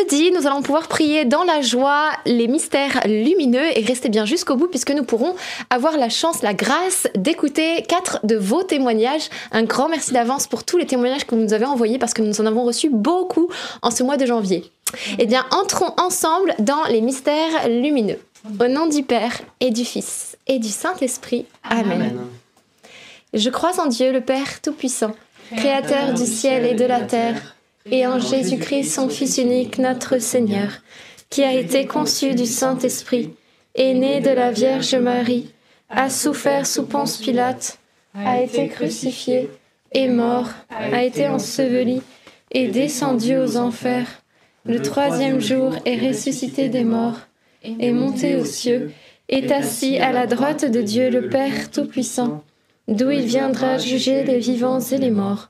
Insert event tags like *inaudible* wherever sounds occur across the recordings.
Jeudi, nous allons pouvoir prier dans la joie les mystères lumineux et restez bien jusqu'au bout puisque nous pourrons avoir la chance, la grâce d'écouter quatre de vos témoignages. Un grand merci d'avance pour tous les témoignages que vous nous avez envoyés parce que nous en avons reçu beaucoup en ce mois de janvier. Eh bien, entrons ensemble dans les mystères lumineux. Au nom du Père et du Fils et du Saint-Esprit. Amen. Je crois en Dieu, le Père Tout-Puissant, Créateur du ciel et de la terre et en Jésus-Christ, son Fils unique, notre Seigneur, qui a été conçu du Saint-Esprit, est né de la Vierge Marie, a souffert sous Ponce Pilate, a été crucifié, est mort, a été enseveli, et descendu aux enfers. Le troisième jour est ressuscité des morts, est monté aux cieux, est assis à la droite de Dieu le Père Tout-Puissant, d'où il viendra juger les vivants et les morts.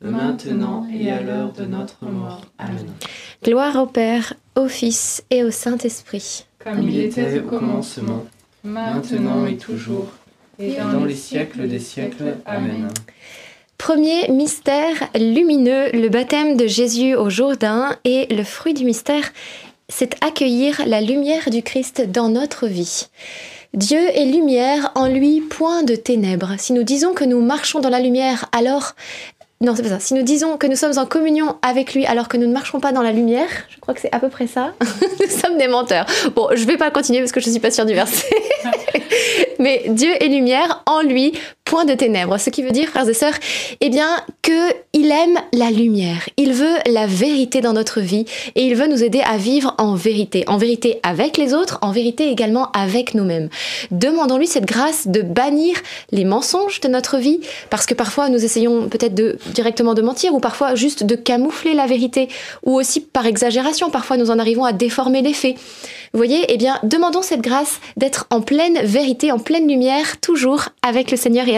maintenant et à l'heure de notre mort. Amen. Gloire au Père, au Fils et au Saint-Esprit. Comme il était au commencement, maintenant et toujours, et dans les siècles des siècles. Amen. Premier mystère lumineux, le baptême de Jésus au Jourdain et le fruit du mystère, c'est accueillir la lumière du Christ dans notre vie. Dieu est lumière, en lui point de ténèbres. Si nous disons que nous marchons dans la lumière, alors non, c'est pas ça. Si nous disons que nous sommes en communion avec lui alors que nous ne marchons pas dans la lumière, je crois que c'est à peu près ça, *laughs* nous sommes des menteurs. Bon, je vais pas continuer parce que je suis pas sûre du verset. *laughs* Mais Dieu est lumière, en lui, point de ténèbres. Ce qui veut dire, frères et sœurs, eh bien, qu'il aime la lumière. Il veut la vérité dans notre vie et il veut nous aider à vivre en vérité. En vérité avec les autres, en vérité également avec nous-mêmes. Demandons-lui cette grâce de bannir les mensonges de notre vie parce que parfois nous essayons peut-être de directement de mentir ou parfois juste de camoufler la vérité ou aussi par exagération. Parfois nous en arrivons à déformer les faits. Vous voyez, eh bien, demandons cette grâce d'être en pleine vérité, en pleine lumière, toujours avec le Seigneur et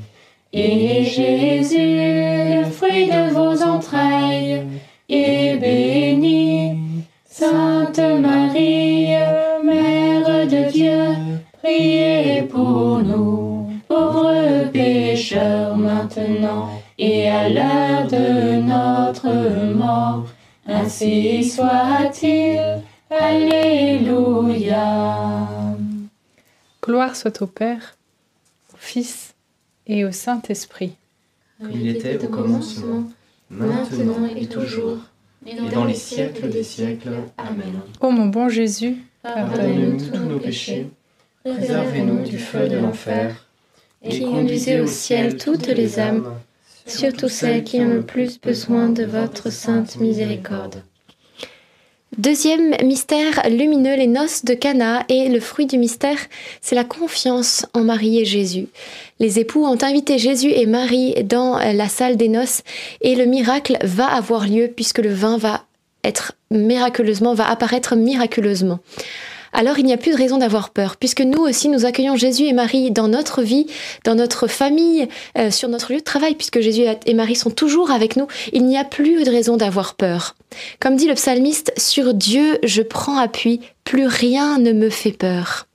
Et Jésus, le fruit de vos entrailles, est béni. Sainte Marie, Mère de Dieu, priez pour nous, pauvres pécheurs maintenant et à l'heure de notre mort. Ainsi soit-il. Alléluia. Gloire soit au Père, au Fils et au Saint-Esprit. Comme il était au commencement, maintenant et toujours, et dans les siècles des siècles. Amen. Ô mon bon Jésus, Pardonnez-nous tous nos péchés, préservez-nous du feu de l'enfer, et conduisez au ciel toutes les âmes, surtout celles qui ont le plus besoin de votre sainte miséricorde. Deuxième mystère lumineux, les noces de Cana et le fruit du mystère, c'est la confiance en Marie et Jésus. Les époux ont invité Jésus et Marie dans la salle des noces et le miracle va avoir lieu puisque le vin va être miraculeusement, va apparaître miraculeusement alors il n'y a plus de raison d'avoir peur, puisque nous aussi nous accueillons Jésus et Marie dans notre vie, dans notre famille, euh, sur notre lieu de travail, puisque Jésus et Marie sont toujours avec nous, il n'y a plus de raison d'avoir peur. Comme dit le psalmiste, sur Dieu je prends appui, plus rien ne me fait peur.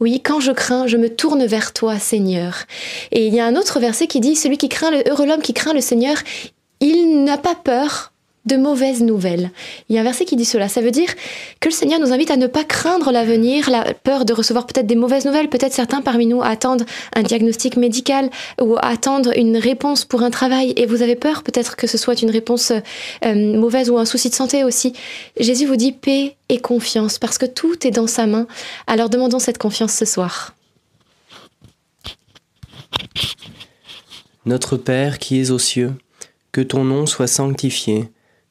Oui, quand je crains, je me tourne vers toi, Seigneur. Et il y a un autre verset qui dit, celui qui craint le heureux l'homme qui craint le Seigneur, il n'a pas peur de mauvaises nouvelles. Il y a un verset qui dit cela. Ça veut dire que le Seigneur nous invite à ne pas craindre l'avenir, la peur de recevoir peut-être des mauvaises nouvelles. Peut-être certains parmi nous attendent un diagnostic médical ou attendent une réponse pour un travail et vous avez peur peut-être que ce soit une réponse euh, mauvaise ou un souci de santé aussi. Jésus vous dit paix et confiance parce que tout est dans sa main. Alors demandons cette confiance ce soir. Notre Père qui es aux cieux, que ton nom soit sanctifié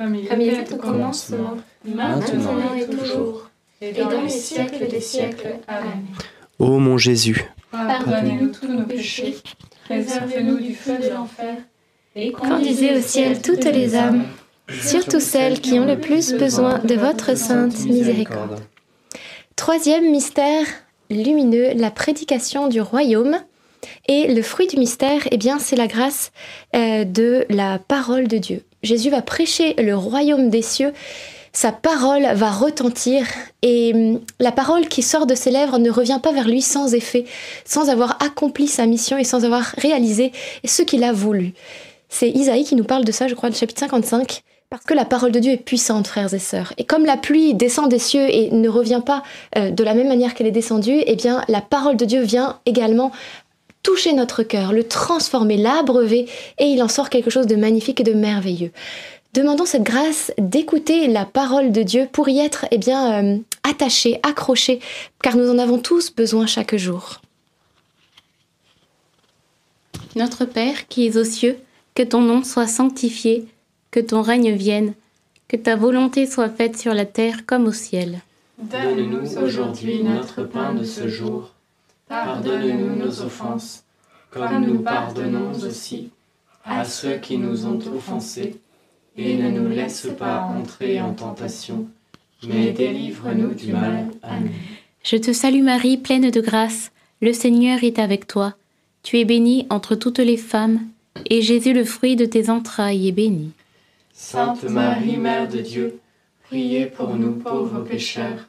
Comme il, Comme il était était au au commencement, maintenant et toujours, et dans les siècles des siècles. Amen. Ô mon Jésus, Pardonnez-nous tous nos péchés, préservez-nous du feu de l'enfer, Et Conduisez au ciel toutes les âmes, surtout celles qui ont le plus besoin de votre sainte miséricorde. Troisième mystère lumineux, la prédication du royaume. Et le fruit du mystère, eh bien, c'est la grâce euh, de la parole de Dieu. Jésus va prêcher le royaume des cieux. Sa parole va retentir et hum, la parole qui sort de ses lèvres ne revient pas vers lui sans effet, sans avoir accompli sa mission et sans avoir réalisé ce qu'il a voulu. C'est Isaïe qui nous parle de ça, je crois, le chapitre 55. Parce que la parole de Dieu est puissante, frères et sœurs. Et comme la pluie descend des cieux et ne revient pas euh, de la même manière qu'elle est descendue, eh bien, la parole de Dieu vient également toucher notre cœur, le transformer, l'abreuver, et il en sort quelque chose de magnifique et de merveilleux. Demandons cette grâce d'écouter la parole de Dieu pour y être eh bien, euh, attachés, accrochés, car nous en avons tous besoin chaque jour. Notre Père qui es aux cieux, que ton nom soit sanctifié, que ton règne vienne, que ta volonté soit faite sur la terre comme au ciel. Donne-nous aujourd'hui notre pain de ce jour. Pardonne-nous nos offenses, comme nous pardonnons aussi à ceux qui nous ont offensés, et ne nous laisse pas entrer en tentation, mais délivre-nous du mal. Amen. Je te salue Marie, pleine de grâce, le Seigneur est avec toi. Tu es bénie entre toutes les femmes, et Jésus, le fruit de tes entrailles, est béni. Sainte Marie, Mère de Dieu, priez pour nous pauvres pécheurs,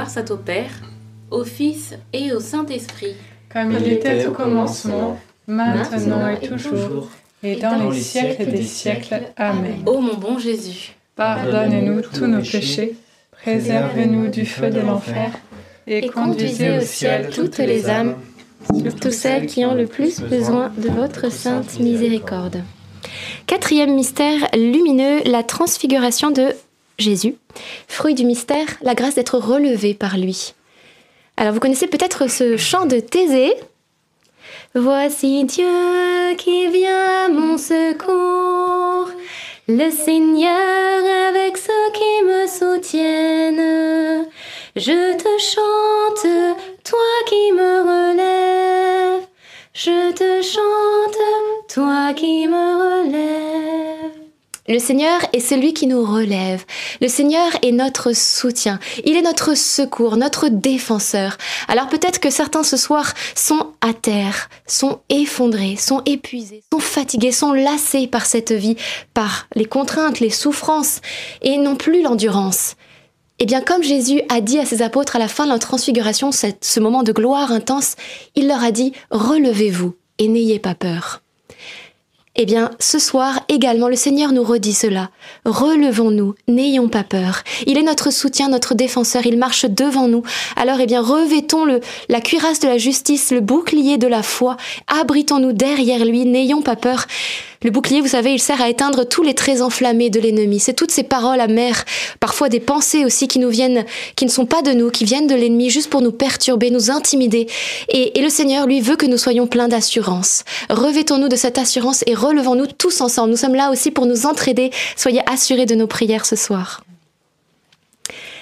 Gloire soit au Père, au Fils et au Saint-Esprit. Comme il était au commencement, maintenant et toujours, et dans les siècles des siècles. Amen. Ô mon bon Jésus, Pardonne-nous tous nos péchés, préserve-nous du feu de l'enfer, et conduisez au ciel toutes les âmes, surtout celles qui ont le plus besoin de votre sainte miséricorde. Quatrième mystère lumineux, la transfiguration de Jésus. Fruit du mystère, la grâce d'être relevé par lui. Alors vous connaissez peut-être ce chant de Thésée. Voici Dieu qui vient à mon secours, le Seigneur avec ceux qui me soutiennent. Je te chante, toi qui me relèves. Je te chante, toi qui me relèves. Le Seigneur est celui qui nous relève. Le Seigneur est notre soutien. Il est notre secours, notre défenseur. Alors peut-être que certains ce soir sont à terre, sont effondrés, sont épuisés, sont fatigués, sont lassés par cette vie, par les contraintes, les souffrances, et n'ont plus l'endurance. Eh bien, comme Jésus a dit à ses apôtres à la fin de la transfiguration, ce moment de gloire intense, il leur a dit, relevez-vous et n'ayez pas peur. Eh bien, ce soir également, le Seigneur nous redit cela. Relevons-nous, n'ayons pas peur. Il est notre soutien, notre défenseur, il marche devant nous. Alors, eh bien, revêtons la cuirasse de la justice, le bouclier de la foi, abritons-nous derrière lui, n'ayons pas peur. Le bouclier, vous savez, il sert à éteindre tous les traits enflammés de l'ennemi. C'est toutes ces paroles amères, parfois des pensées aussi qui nous viennent, qui ne sont pas de nous, qui viennent de l'ennemi juste pour nous perturber, nous intimider. Et, et le Seigneur, lui, veut que nous soyons pleins d'assurance. Revêtons-nous de cette assurance et relevons-nous tous ensemble. Nous sommes là aussi pour nous entraider. Soyez assurés de nos prières ce soir.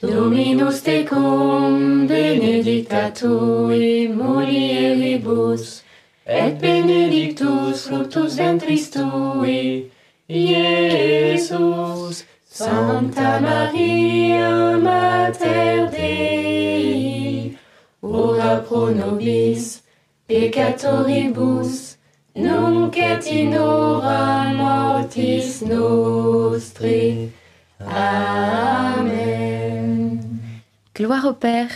Dominus tecum, benedicta tui mulieribus, et benedictus fructus ventris tui, Iesus. Santa Maria, Mater Dei, ora pro nobis peccatoribus, nunc et in mortis nostri. Amen. Gloire au Père,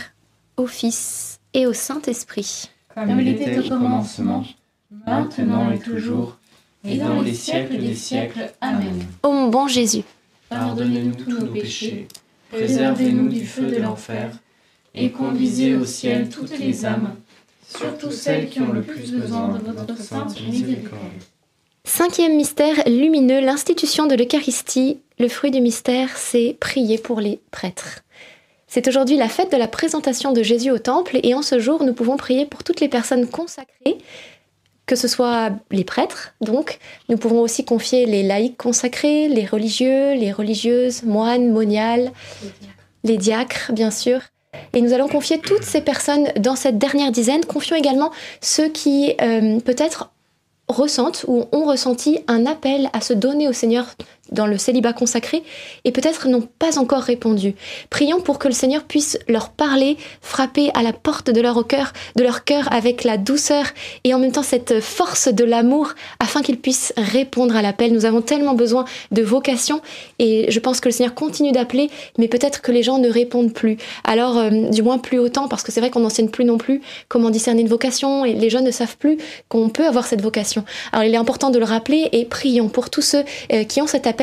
au Fils et au Saint-Esprit. Comme il était au commencement, maintenant et toujours, et dans les siècles des siècles. Amen. Ô mon bon Jésus, Pardonnez-nous tous nos péchés, préservez-nous du feu de l'enfer, et conduisez au ciel toutes les âmes, surtout celles qui ont le plus besoin de votre sainte miséricorde. Cinquième mystère lumineux, l'institution de l'Eucharistie. Le fruit du mystère, c'est prier pour les prêtres. C'est aujourd'hui la fête de la présentation de Jésus au Temple et en ce jour, nous pouvons prier pour toutes les personnes consacrées, que ce soit les prêtres, donc nous pouvons aussi confier les laïcs consacrés, les religieux, les religieuses, moines, moniales, les diacres, bien sûr. Et nous allons confier toutes ces personnes dans cette dernière dizaine. Confions également ceux qui euh, peut-être ressentent ou ont ressenti un appel à se donner au Seigneur dans le célibat consacré et peut-être n'ont pas encore répondu. Prions pour que le Seigneur puisse leur parler, frapper à la porte de leur cœur, de leur cœur avec la douceur et en même temps cette force de l'amour afin qu'ils puissent répondre à l'appel. Nous avons tellement besoin de vocation et je pense que le Seigneur continue d'appeler, mais peut-être que les gens ne répondent plus. Alors, euh, du moins plus autant, parce que c'est vrai qu'on n'enseigne plus non plus comment discerner une vocation et les jeunes ne savent plus qu'on peut avoir cette vocation. Alors, il est important de le rappeler et prions pour tous ceux euh, qui ont cet appel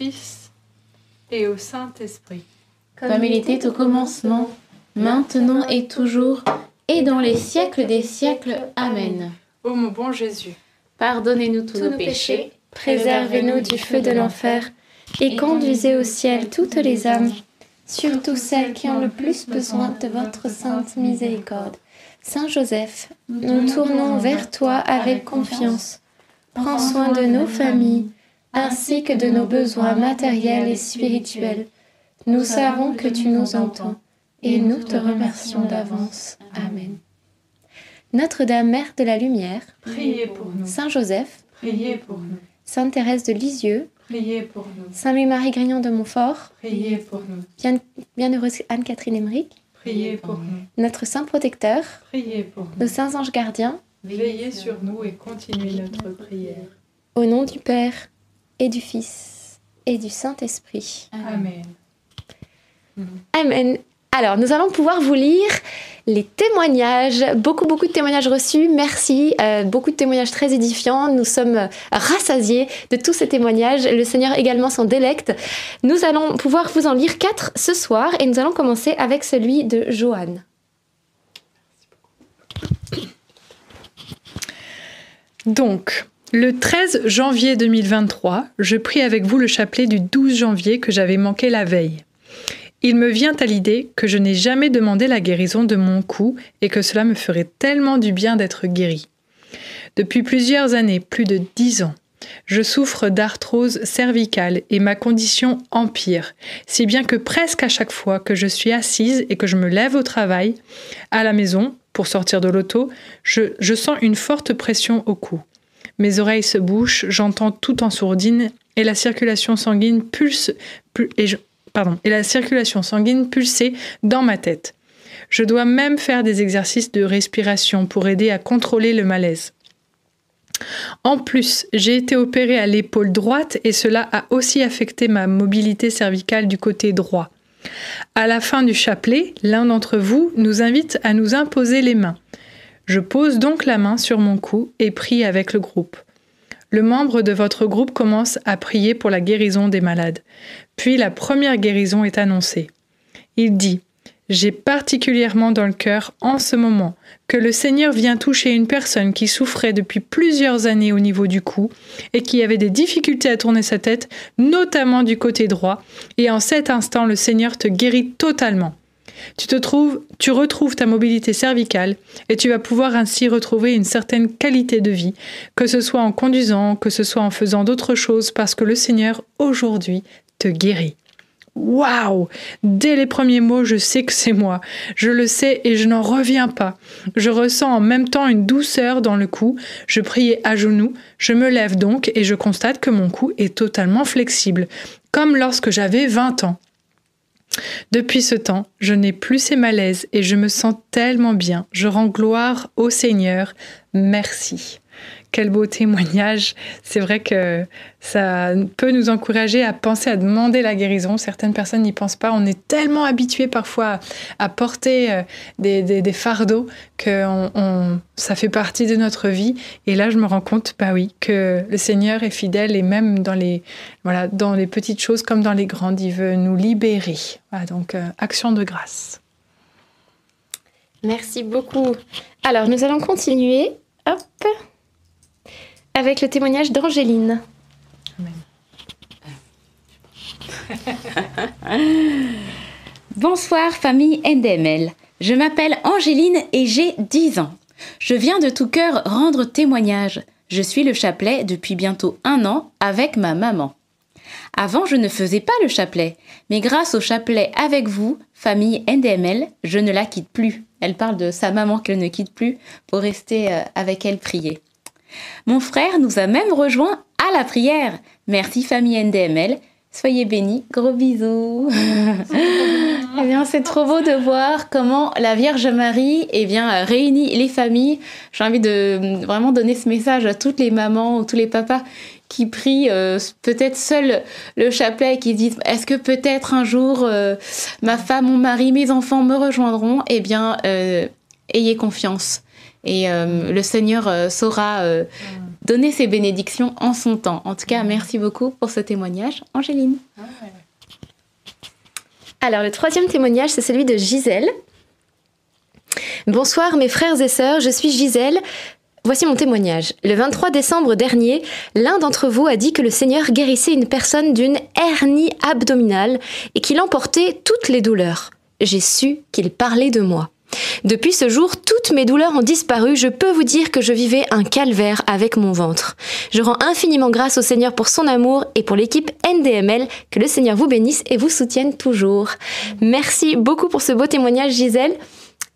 Fils et au Saint-Esprit. Comme il était au commencement, maintenant et toujours, et dans les siècles des siècles. Amen. Ô mon bon Jésus, Pardonnez-nous tous, Tous nos nos péchés, péchés, préservez-nous du feu de l'enfer, et conduisez au ciel toutes les âmes, surtout celles qui ont le plus besoin de votre sainte miséricorde. Saint Joseph, nous tournons vers toi avec confiance. Prends soin de nos familles, ainsi que de nos besoins matériels et spirituels. Nous savons que tu nous entends, et nous te remercions d'avance. Amen. Notre-Dame, Mère de la Lumière, priez pour nous. Saint Joseph, Priez pour nous. Sainte Thérèse de Lisieux, Priez pour nous. Saint Louis-Marie Grignon de Montfort, Priez pour nous. bien, bienheureuse Anne-Catherine Emmerich, Priez pour nous. notre Saint Protecteur, Priez pour nos nous. saints anges gardiens, Veillez sur nous et continuez notre prière. au nom du Père et du Fils et du Saint-Esprit. Amen. Amen. Alors, nous allons pouvoir vous lire les témoignages, beaucoup, beaucoup de témoignages reçus. Merci, euh, beaucoup de témoignages très édifiants. Nous sommes rassasiés de tous ces témoignages. Le Seigneur également s'en délecte. Nous allons pouvoir vous en lire quatre ce soir et nous allons commencer avec celui de Joanne. Donc, Le 13 janvier 2023, je prie avec vous le chapelet du 12 janvier que j'avais manqué la veille. Il me vient à l'idée que je n'ai jamais demandé la guérison de mon cou et que cela me ferait tellement du bien d'être guéri. Depuis plusieurs années, plus de dix ans, je souffre d'arthrose cervicale et ma condition empire, si bien que presque à chaque fois que je suis assise et que je me lève au travail, à la maison, pour sortir de l'auto, je, je sens une forte pression au cou. Mes oreilles se bouchent, j'entends tout en sourdine et la circulation sanguine pulse pulsée dans ma tête. Je dois même faire des exercices de respiration pour aider à contrôler le malaise. En plus, j'ai été opérée à l'épaule droite et cela a aussi affecté ma mobilité cervicale du côté droit. À la fin du chapelet, l'un d'entre vous nous invite à nous imposer les mains. Je pose donc la main sur mon cou et prie avec le groupe. Le membre de votre groupe commence à prier pour la guérison des malades. Puis la première guérison est annoncée. Il dit J'ai particulièrement dans le cœur en ce moment que le Seigneur vient toucher une personne qui souffrait depuis plusieurs années au niveau du cou et qui avait des difficultés à tourner sa tête, notamment du côté droit, et en cet instant le Seigneur te guérit totalement. Tu retrouves ta mobilité cervicale et tu vas pouvoir ainsi retrouver une certaine qualité de vie, que ce soit en conduisant, que ce soit en faisant d'autres choses, parce que le Seigneur aujourd'hui te guérit. Waouh Dès les premiers mots, je sais que c'est moi. Je le sais et je n'en reviens pas. Je ressens en même temps une douceur dans le cou. Je priais à genoux. Je me lève donc et je constate que mon cou est totalement flexible, comme lorsque j'avais 20 ans. Depuis ce temps, je n'ai plus ces malaises et je me sens tellement bien. Je rends gloire au Seigneur. Merci. Quel beau témoignage. C'est vrai que ça peut nous encourager à penser à demander la guérison. Certaines personnes n'y pensent pas. On est tellement habitué parfois à, porter euh, des, fardeaux que ça fait partie de notre vie. Et là, je me rends compte, bah oui, que le Seigneur est fidèle et même dans les, voilà, dans les petites choses comme dans les grandes, il veut nous libérer. donc, euh, action de grâce. Merci beaucoup. Alors, nous allons continuer. Hop avec le témoignage d'Angéline. *laughs* Bonsoir famille NDML. Je m'appelle Angéline et j'ai 10 ans. Je viens de tout cœur rendre témoignage. Je suis le chapelet depuis bientôt un an avec ma maman. Avant, je ne faisais pas le chapelet, mais grâce au chapelet avec vous, famille NDML, je ne la quitte plus. Elle parle de sa maman qu'elle ne quitte plus pour rester euh, avec elle prier. Mon frère nous a même rejoints à la prière. Merci famille NDML. Soyez bénis. Gros bisous. *laughs* eh bien, c'est trop beau de voir comment la Vierge Marie eh bien, réunit les familles. J'ai envie de vraiment donner ce message à toutes les mamans ou tous les papas qui prient euh, peut-être seul le chapelet et qui disent est-ce que peut-être un jour euh, ma femme, mon mari, mes enfants me rejoindront? Eh bien, euh, ayez confiance. Et euh, le Seigneur euh, saura euh, donner ses bénédictions en son temps. En tout cas, merci beaucoup pour ce témoignage, Angéline. Alors, le troisième témoignage, c'est celui de Gisèle. Bonsoir mes frères et sœurs, je suis Gisèle. Voici mon témoignage. Le 23 décembre dernier, l'un d'entre vous a dit que le Seigneur guérissait une personne d'une hernie abdominale et qu'il emportait toutes les douleurs. J'ai su qu'il parlait de moi. Depuis ce jour, toutes mes douleurs ont disparu. Je peux vous dire que je vivais un calvaire avec mon ventre. Je rends infiniment grâce au Seigneur pour son amour et pour l'équipe NDML. Que le Seigneur vous bénisse et vous soutienne toujours. Merci beaucoup pour ce beau témoignage, Gisèle.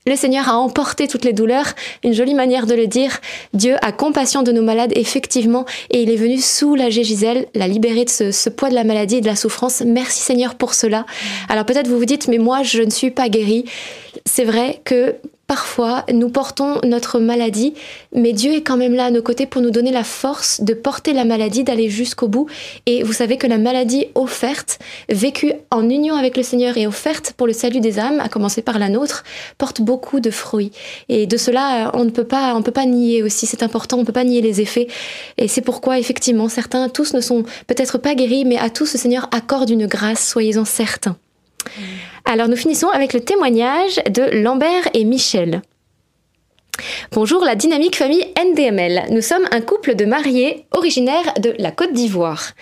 Le Seigneur a emporté toutes les douleurs, une jolie manière de le dire. Dieu a compassion de nos malades, effectivement, et il est venu soulager Gisèle, la libérer de ce, poids de la maladie et de la souffrance. Merci Seigneur pour cela. Alors peut-être vous vous dites, mais moi je ne suis pas guérie. C'est vrai que parfois nous portons notre maladie, mais Dieu est quand même là à nos côtés pour nous donner la force de porter la maladie, d'aller jusqu'au bout. Et vous savez que la maladie offerte, vécue en union avec le Seigneur et offerte pour le salut des âmes, à commencer par la nôtre, porte beaucoup de fruits. Et de cela, on ne peut pas, on peut pas nier aussi. C'est important, on ne peut pas nier les effets. Et c'est pourquoi effectivement certains, tous ne sont peut-être pas guéris, mais à tous le Seigneur accorde une grâce, soyez-en certains. Alors nous finissons avec le témoignage de Lambert et Michel. Bonjour la dynamique famille NDML. Nous sommes un couple de mariés originaires de la Côte d'Ivoire.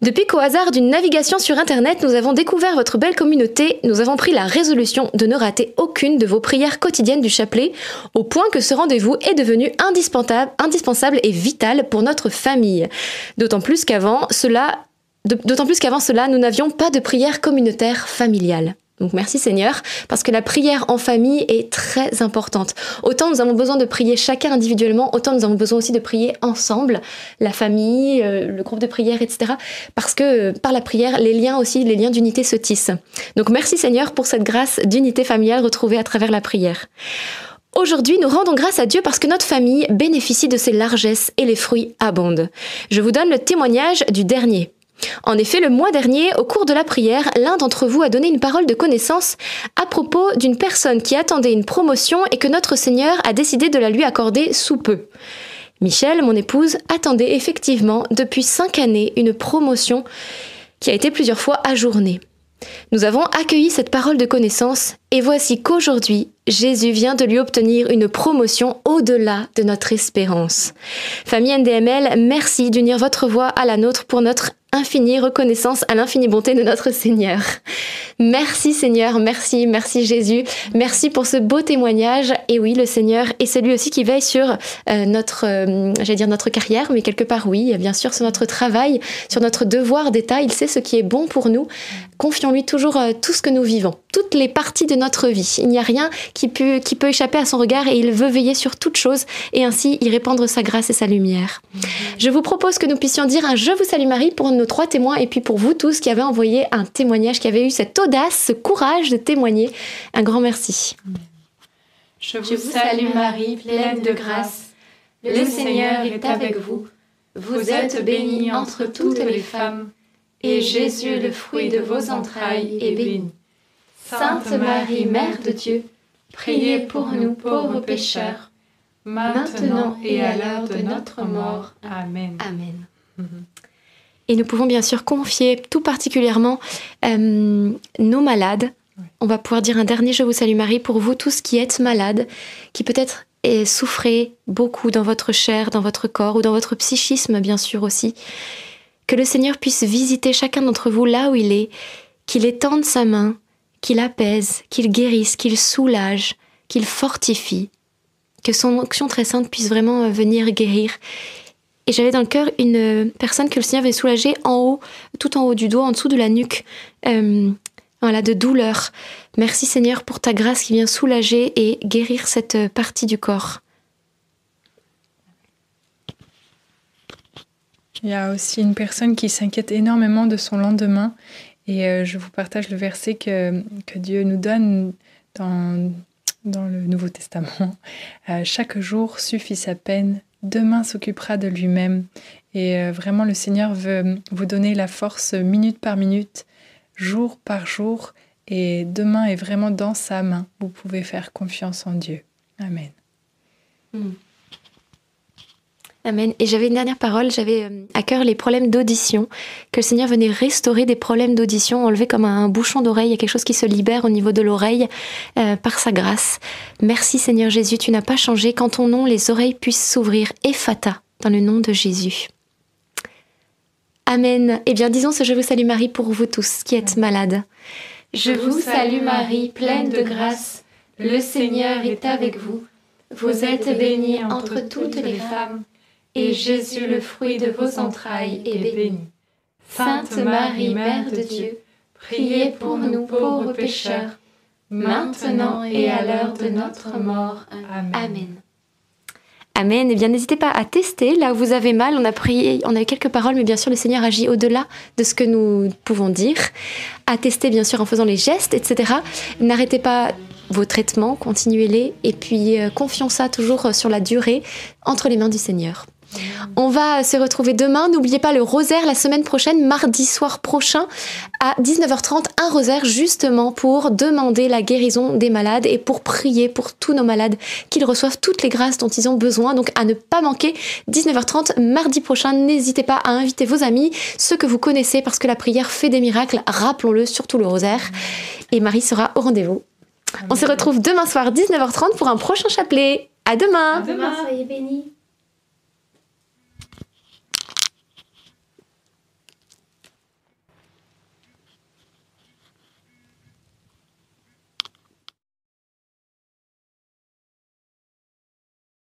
Depuis qu'au hasard d'une navigation sur Internet, nous avons découvert votre belle communauté, nous avons pris la résolution de ne rater aucune de vos prières quotidiennes du chapelet, au point que ce rendez-vous est devenu indispensable, indispensable et vital pour notre famille. D'autant plus qu'avant cela, d'autant plus qu'avant cela, nous n'avions pas de prière communautaire familiale. Donc merci Seigneur, parce que la prière en famille est très importante. Autant nous avons besoin de prier chacun individuellement, autant nous avons besoin aussi de prier ensemble, la famille, euh, le groupe de prière, etc. Parce que euh, par la prière, les liens aussi, les liens d'unité se tissent. Donc merci Seigneur pour cette grâce d'unité familiale retrouvée à travers la prière. Aujourd'hui, nous rendons grâce à Dieu parce que notre famille bénéficie de ses largesses et les fruits abondent. Je vous donne le témoignage du dernier. En effet, le mois dernier, au cours de la prière, l'un d'entre vous a donné une parole de connaissance à propos d'une personne qui attendait une promotion et que notre Seigneur a décidé de la lui accorder sous peu. Michel, mon épouse, attendait effectivement depuis cinq années une promotion qui a été plusieurs fois ajournée. Nous avons accueilli cette parole de connaissance et voici qu'aujourd'hui, Jésus vient de lui obtenir une promotion au-delà de notre espérance. Famille NDML, merci d'unir votre voix à la nôtre pour notre infinie reconnaissance à l'infinie bonté de notre Seigneur. Merci Seigneur, merci, merci Jésus, merci pour ce beau témoignage. Et oui, le Seigneur est celui aussi qui veille sur euh, notre, euh, j'allais dire notre carrière, mais quelque part oui, bien sûr sur notre travail, sur notre devoir d'État. Il sait ce qui est bon pour nous. Confions-lui toujours euh, tout ce que nous vivons, toutes les parties de notre vie. Il n'y a rien qui peut, qui peut échapper à son regard et il veut veiller sur toutes choses et ainsi y répandre sa grâce et sa lumière. Je vous propose que nous puissions dire un Je vous salue Marie pour nos trois témoins et puis pour vous tous qui avez envoyé un témoignage, qui avez eu cette audace, ce courage de témoigner. Un grand merci. Je vous salue Marie, pleine de grâce. Le Seigneur est avec vous. Vous êtes bénie entre toutes les femmes, et Jésus, le fruit de vos entrailles, est béni. Sainte Marie, Mère de Dieu, priez pour nous pauvres pécheurs, maintenant et à l'heure de notre mort. Amen. Amen. Et nous pouvons bien sûr confier tout particulièrement euh, nos malades. On va pouvoir dire un dernier Je vous salue Marie pour vous tous qui êtes malades, qui peut-être souffrez beaucoup dans votre chair, dans votre corps ou dans votre psychisme bien sûr aussi. Que le Seigneur puisse visiter chacun d'entre vous là où il est, qu'il étende sa main, qu'il apaise, qu'il guérisse, qu'il soulage, qu'il fortifie, que son onction très sainte puisse vraiment venir guérir et j'avais dans le cœur une personne que le Seigneur avait soulagée en haut, tout en haut du doigt, en dessous de la nuque. Euh, voilà, de douleur. Merci Seigneur pour ta grâce qui vient soulager et guérir cette partie du corps. Il y a aussi une personne qui s'inquiète énormément de son lendemain. Et euh, je vous partage le verset que, Dieu nous donne dans, dans le Nouveau Testament. Euh, chaque jour suffit sa peine, demain s'occupera de lui-même. Et euh, vraiment, le Seigneur veut vous donner la force minute par minute, jour par jour. Et demain est vraiment dans sa main. Vous pouvez faire confiance en Dieu. Amen. Hmm. Amen. Et j'avais une dernière parole, j'avais euh, à cœur les problèmes d'audition, que le Seigneur venait restaurer des problèmes d'audition, enlever comme un bouchon d'oreille, il y a quelque chose qui se libère au niveau de l'oreille euh, par sa grâce. Merci Seigneur Jésus, tu n'as pas changé, qu'en ton nom les oreilles puissent s'ouvrir. Ephata, dans le nom de Jésus. Amen. Eh bien, disons ce Je vous salue Marie pour vous tous qui êtes malades. Je vous salue Marie, pleine de grâce. Le Seigneur est avec vous. Vous êtes bénie entre toutes les femmes et Jésus, le fruit de vos entrailles, est béni. Sainte Marie, Mère de Dieu, priez pour nous pauvres pécheurs, maintenant et à l'heure de notre mort. Amen. Amen. Et eh bien, n'hésitez pas à tester là où vous avez mal. On a prié, on a eu quelques paroles, mais bien sûr, le Seigneur agit au-delà de ce que nous pouvons dire. À tester, bien sûr, en faisant les gestes, etc. N'arrêtez pas vos traitements, continuez-les, et puis euh, confions ça toujours sur la durée entre les mains du Seigneur. On va se retrouver demain. N'oubliez pas le rosaire la semaine prochaine, mardi soir prochain à 19h30. Un rosaire justement pour demander la guérison des malades et pour prier pour tous nos malades qu'ils reçoivent toutes les grâces dont ils ont besoin. Donc à ne pas manquer 19h30 mardi prochain. N'hésitez pas à inviter vos amis, ceux que vous connaissez parce que la prière fait des miracles. Rappelons-le, surtout le rosaire. Et Marie sera au rendez-vous. On se retrouve demain soir 19h30 pour un prochain chapelet. À demain. À demain. Soyez bénis.